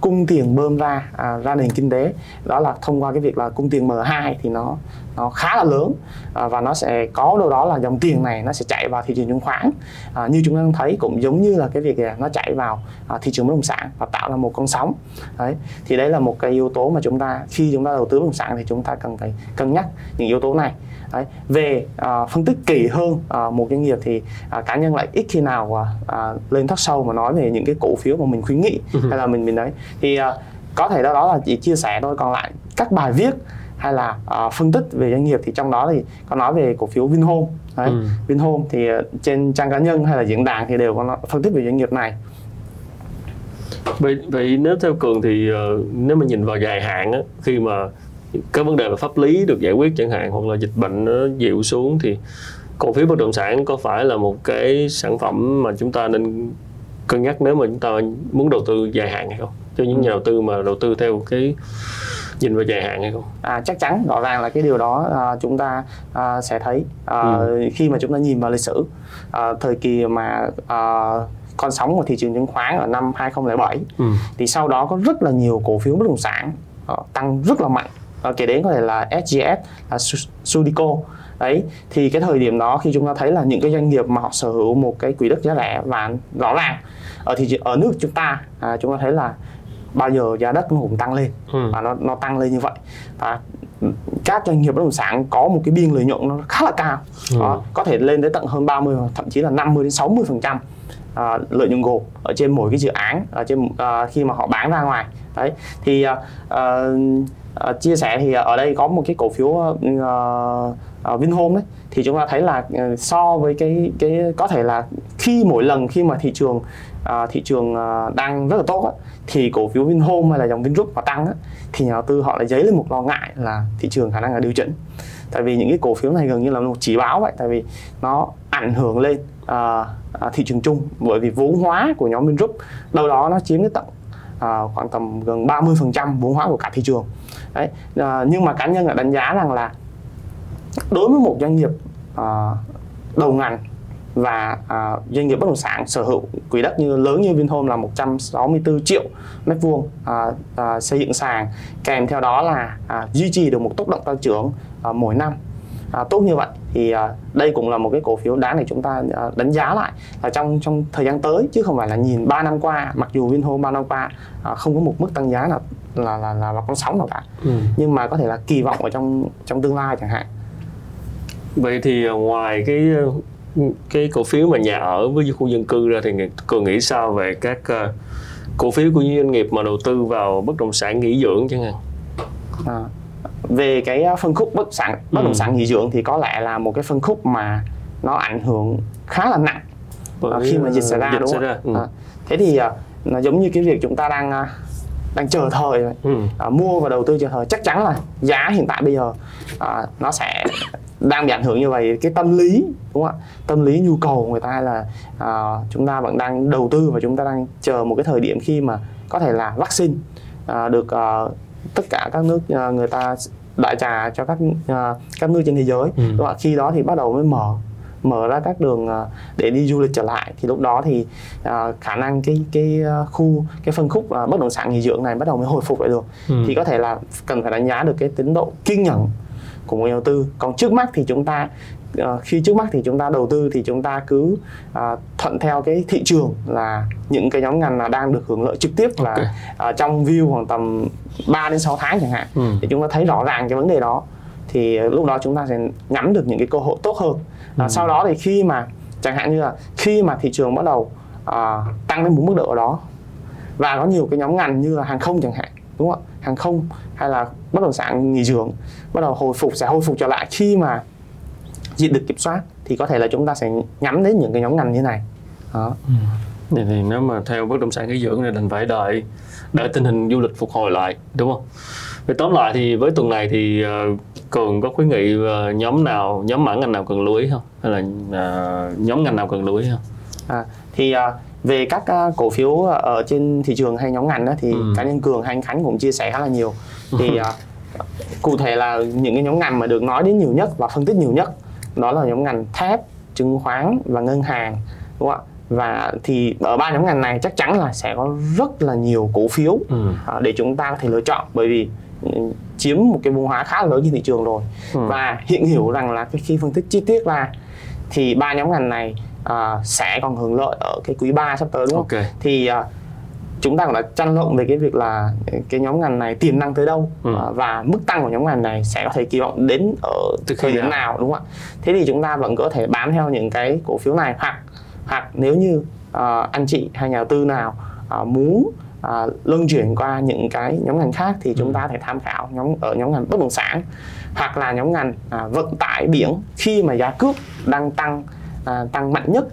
cung tiền bơm ra à, ra nền kinh tế. Đó là thông qua cái việc là cung tiền M2 thì nó nó khá là lớn à, và nó sẽ có đâu đó là dòng tiền này nó sẽ chạy vào thị trường chứng khoán. À, như chúng ta thấy cũng giống như là cái việc này, nó chạy vào à, thị trường bất động sản và tạo ra một con sóng. Đấy thì đấy là một cái yếu tố mà chúng ta khi chúng ta đầu tư bất động sản thì chúng ta cần phải cân nhắc những yếu tố này. Đấy. về uh, phân tích kỹ hơn uh, một doanh nghiệp thì uh, cá nhân lại ít khi nào uh, uh, lên thắt sâu mà nói về những cái cổ phiếu mà mình khuyến nghị ừ. hay là mình mình đấy thì uh, có thể đó đó là chỉ chia sẻ thôi còn lại các bài viết hay là uh, phân tích về doanh nghiệp thì trong đó thì có nói về cổ phiếu Vinhome đấy. Ừ. Vinhome thì uh, trên trang cá nhân hay là diễn đàn thì đều có nói, phân tích về doanh nghiệp này vậy vậy nếu theo cường thì uh, nếu mà nhìn vào dài hạn á, khi mà cái vấn đề về pháp lý được giải quyết chẳng hạn hoặc là dịch bệnh nó dịu xuống thì cổ phiếu bất động sản có phải là một cái sản phẩm mà chúng ta nên cân nhắc nếu mà chúng ta muốn đầu tư dài hạn hay không cho những nhà đầu tư mà đầu tư theo cái nhìn vào dài hạn hay không? À, chắc chắn rõ ràng là cái điều đó à, chúng ta à, sẽ thấy à, ừ. khi mà chúng ta nhìn vào lịch sử à, thời kỳ mà à, con sóng của thị trường chứng khoán ở năm 2007 ừ. thì sau đó có rất là nhiều cổ phiếu bất động sản uh, tăng rất là mạnh và kể đến có thể là SGS là Sudico đấy thì cái thời điểm đó khi chúng ta thấy là những cái doanh nghiệp mà họ sở hữu một cái quỹ đất giá rẻ và rõ ràng ở thị trường ở nước chúng ta à, chúng ta thấy là bao giờ giá đất nó cũng tăng lên ừ. và nó nó tăng lên như vậy và các doanh nghiệp bất động sản có một cái biên lợi nhuận nó khá là cao ừ. đó, có thể lên tới tận hơn 30 thậm chí là 50 đến 60 phần trăm à, lợi nhuận gộp ở trên mỗi cái dự án ở trên à, khi mà họ bán ra ngoài đấy thì à, à, chia sẻ thì ở đây có một cái cổ phiếu uh, uh, Vinhome đấy. Thì chúng ta thấy là uh, so với cái cái có thể là khi mỗi lần khi mà thị trường uh, thị trường uh, đang rất là tốt á, thì cổ phiếu Vinhome hay là dòng Vingroup mà tăng á, thì nhà đầu tư họ lại dấy lên một lo ngại là thị trường khả năng là điều chỉnh. Tại vì những cái cổ phiếu này gần như là một chỉ báo vậy tại vì nó ảnh hưởng lên uh, thị trường chung. Bởi vì vốn hóa của nhóm Vingroup đâu đó nó chiếm cái tận uh, khoảng tầm gần 30% vốn hóa của cả thị trường. Đấy uh, nhưng mà cá nhân là đánh giá rằng là đối với một doanh nghiệp uh, đầu ngành và uh, doanh nghiệp bất động sản sở hữu quỹ đất như lớn như Vinhome là 164 triệu mét vuông uh, uh, xây dựng sàn kèm theo đó là uh, duy trì được một tốc độ tăng trưởng uh, mỗi năm à, tốt như vậy. Thì à, đây cũng là một cái cổ phiếu đáng để chúng ta à, đánh giá lại là trong trong thời gian tới chứ không phải là nhìn 3 năm qua mặc dù Vinhome 3 năm qua à, không có một mức tăng giá nào là là là, là con sóng nào cả. Ừ. nhưng mà có thể là kỳ vọng ở trong trong tương lai chẳng hạn. Vậy thì à, ngoài cái cái cổ phiếu mà nhà ở với khu dân cư ra thì cường nghĩ sao về các uh, cổ phiếu của những doanh nghiệp mà đầu tư vào bất động sản nghỉ dưỡng chẳng hạn? À, về cái ờ, phân khúc bất sản bất động ừ. sản nghỉ dưỡng thì có lẽ là một cái phân khúc mà nó ảnh hưởng khá là nặng Bởi khi mà dịch xảy ra dịch đúng không? Ừ. À, thế thì uh, nó giống như cái việc chúng ta đang đang chờ thời ừ. uh, mua và đầu tư chờ thời chắc chắn là giá hiện tại bây giờ uh, nó sẽ đang bị ảnh hưởng như vậy cái tâm lý đúng không ạ tâm lý nhu cầu người ta là uh, chúng ta vẫn đang đầu tư và chúng ta đang chờ một cái thời điểm khi mà có thể là vaccine uh, được uh, tất cả các nước uh, người ta đại trà cho các uh, các nước trên thế giới ừ. đúng không? khi đó thì bắt đầu mới mở mở ra các đường uh, để đi du lịch trở lại thì lúc đó thì khả năng cái cái khu cái phân khúc bất động sản nghỉ dưỡng này bắt đầu mới hồi phục lại được ừ. thì có thể là cần phải đánh giá được cái tiến độ kiên nhẫn của một nhà đầu tư còn trước mắt thì chúng ta uh, khi trước mắt thì chúng ta đầu tư thì chúng ta cứ uh, thuận theo cái thị trường là những cái nhóm ngành là đang được hưởng lợi trực tiếp là okay. uh, trong view khoảng tầm 3 đến 6 tháng chẳng hạn. Ừ. thì chúng ta thấy rõ ràng cái vấn đề đó. Thì lúc đó chúng ta sẽ nắm được những cái cơ hội tốt hơn. À, sau đó thì khi mà chẳng hạn như là khi mà thị trường bắt đầu à, tăng đến một mức độ đó và có nhiều cái nhóm ngành như là hàng không chẳng hạn đúng không ạ? Hàng không hay là bất động sản nghỉ dưỡng bắt đầu hồi phục sẽ hồi phục trở lại. Khi mà được kiểm soát thì có thể là chúng ta sẽ nhắm đến những cái nhóm ngành như này đó. Ừ. Vậy thì nếu mà theo bất động sản nghỉ dưỡng thì đành phải đợi đợi tình hình du lịch phục hồi lại đúng không? Vậy tóm lại thì với tuần này thì uh, cường có khuyến nghị uh, nhóm nào nhóm mảng ngành nào cần lưu ý không hay là uh, nhóm ngành nào cần lưu ý không? À, thì uh, về các uh, cổ phiếu ở trên thị trường hay nhóm ngành đó thì ừ. cá nhân cường hay anh khánh cũng chia sẻ khá là nhiều thì uh, cụ thể là những cái nhóm ngành mà được nói đến nhiều nhất và phân tích nhiều nhất đó là nhóm ngành thép chứng khoán và ngân hàng đúng không ạ và thì ở ba nhóm ngành này chắc chắn là sẽ có rất là nhiều cổ phiếu ừ. uh, để chúng ta có thể lựa chọn bởi vì ừ, chiếm một cái vùng hóa khá là lớn trên thị trường rồi ừ. và hiện hiểu rằng là khi phân tích chi tiết ra thì ba nhóm ngành này uh, sẽ còn hưởng lợi ở cái quý 3 sắp tới đúng không? Okay. Thì uh, chúng ta cũng đã tranh luận về cái việc là cái nhóm ngành này tiềm năng tới đâu ừ. và mức tăng của nhóm ngành này sẽ có thể kỳ vọng đến ở Từ thời điểm nào? đúng không ạ? Thế thì chúng ta vẫn có thể bám theo những cái cổ phiếu này hoặc hoặc nếu như uh, anh chị hay nhà đầu tư nào uh, muốn à, luân chuyển qua những cái nhóm ngành khác thì chúng ừ. ta thể tham khảo nhóm ở nhóm ngành bất động sản hoặc là nhóm ngành à, vận tải biển khi mà giá cước đang tăng à, tăng mạnh nhất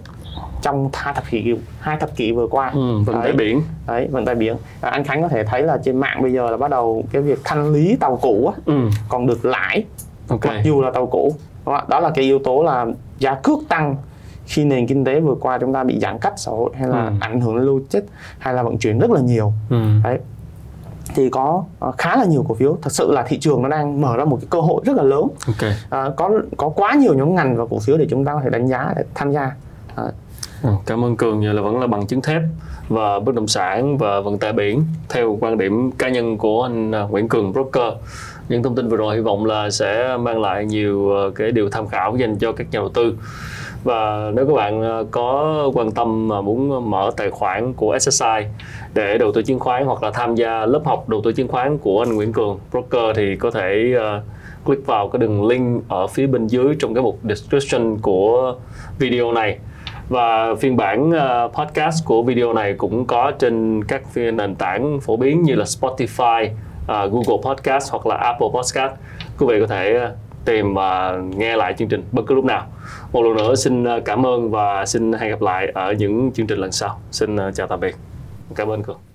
trong hai thập kỷ hai thập kỷ vừa qua. Ừ, vận tải biển. Đấy vận tải biển. À, anh Khánh có thể thấy là trên mạng bây giờ là bắt đầu cái việc thanh lý tàu cũ á, ừ. còn được lãi okay. mặc dù là tàu cũ. Đó là cái yếu tố là giá cước tăng khi nền kinh tế vừa qua chúng ta bị giãn cách xã hội hay là ừ. ảnh hưởng logistics hay là vận chuyển rất là nhiều. Ừ. đấy. Thì có uh, khá là nhiều cổ phiếu. Thật sự là thị trường nó đang mở ra một cái cơ hội rất là lớn. Okay. uh, có có quá nhiều nhóm ngành và cổ phiếu để chúng ta có thể đánh giá để tham gia Ừ, cảm ơn cường giờ là vẫn là bằng chứng thép và bất động sản và vận tải biển, theo quan điểm cá nhân của anh à, Nguyễn Cường, broker. Những thông tin vừa rồi hy vọng là sẽ mang lại nhiều ờ, cái điều tham khảo dành cho các nhà đầu tư. Và nếu các bạn à, có quan tâm mà muốn mở tài khoản của SSI để đầu tư chứng khoán hoặc là tham gia lớp học đầu tư chứng khoán của anh Nguyễn Cường, broker, thì có thể à, click vào cái đường link ở phía bên dưới trong cái mục description của video này và phiên bản uh, podcast của video này cũng có trên các nền tảng phổ biến như là Spotify, uh, Google Podcast hoặc là Apple Podcast. Quý vị có thể ờ, tìm và nghe lại chương trình bất cứ lúc nào một lần nữa xin cảm ơn và xin hẹn gặp lại ở những chương trình lần sau xin chào tạm biệt cảm ơn Cường.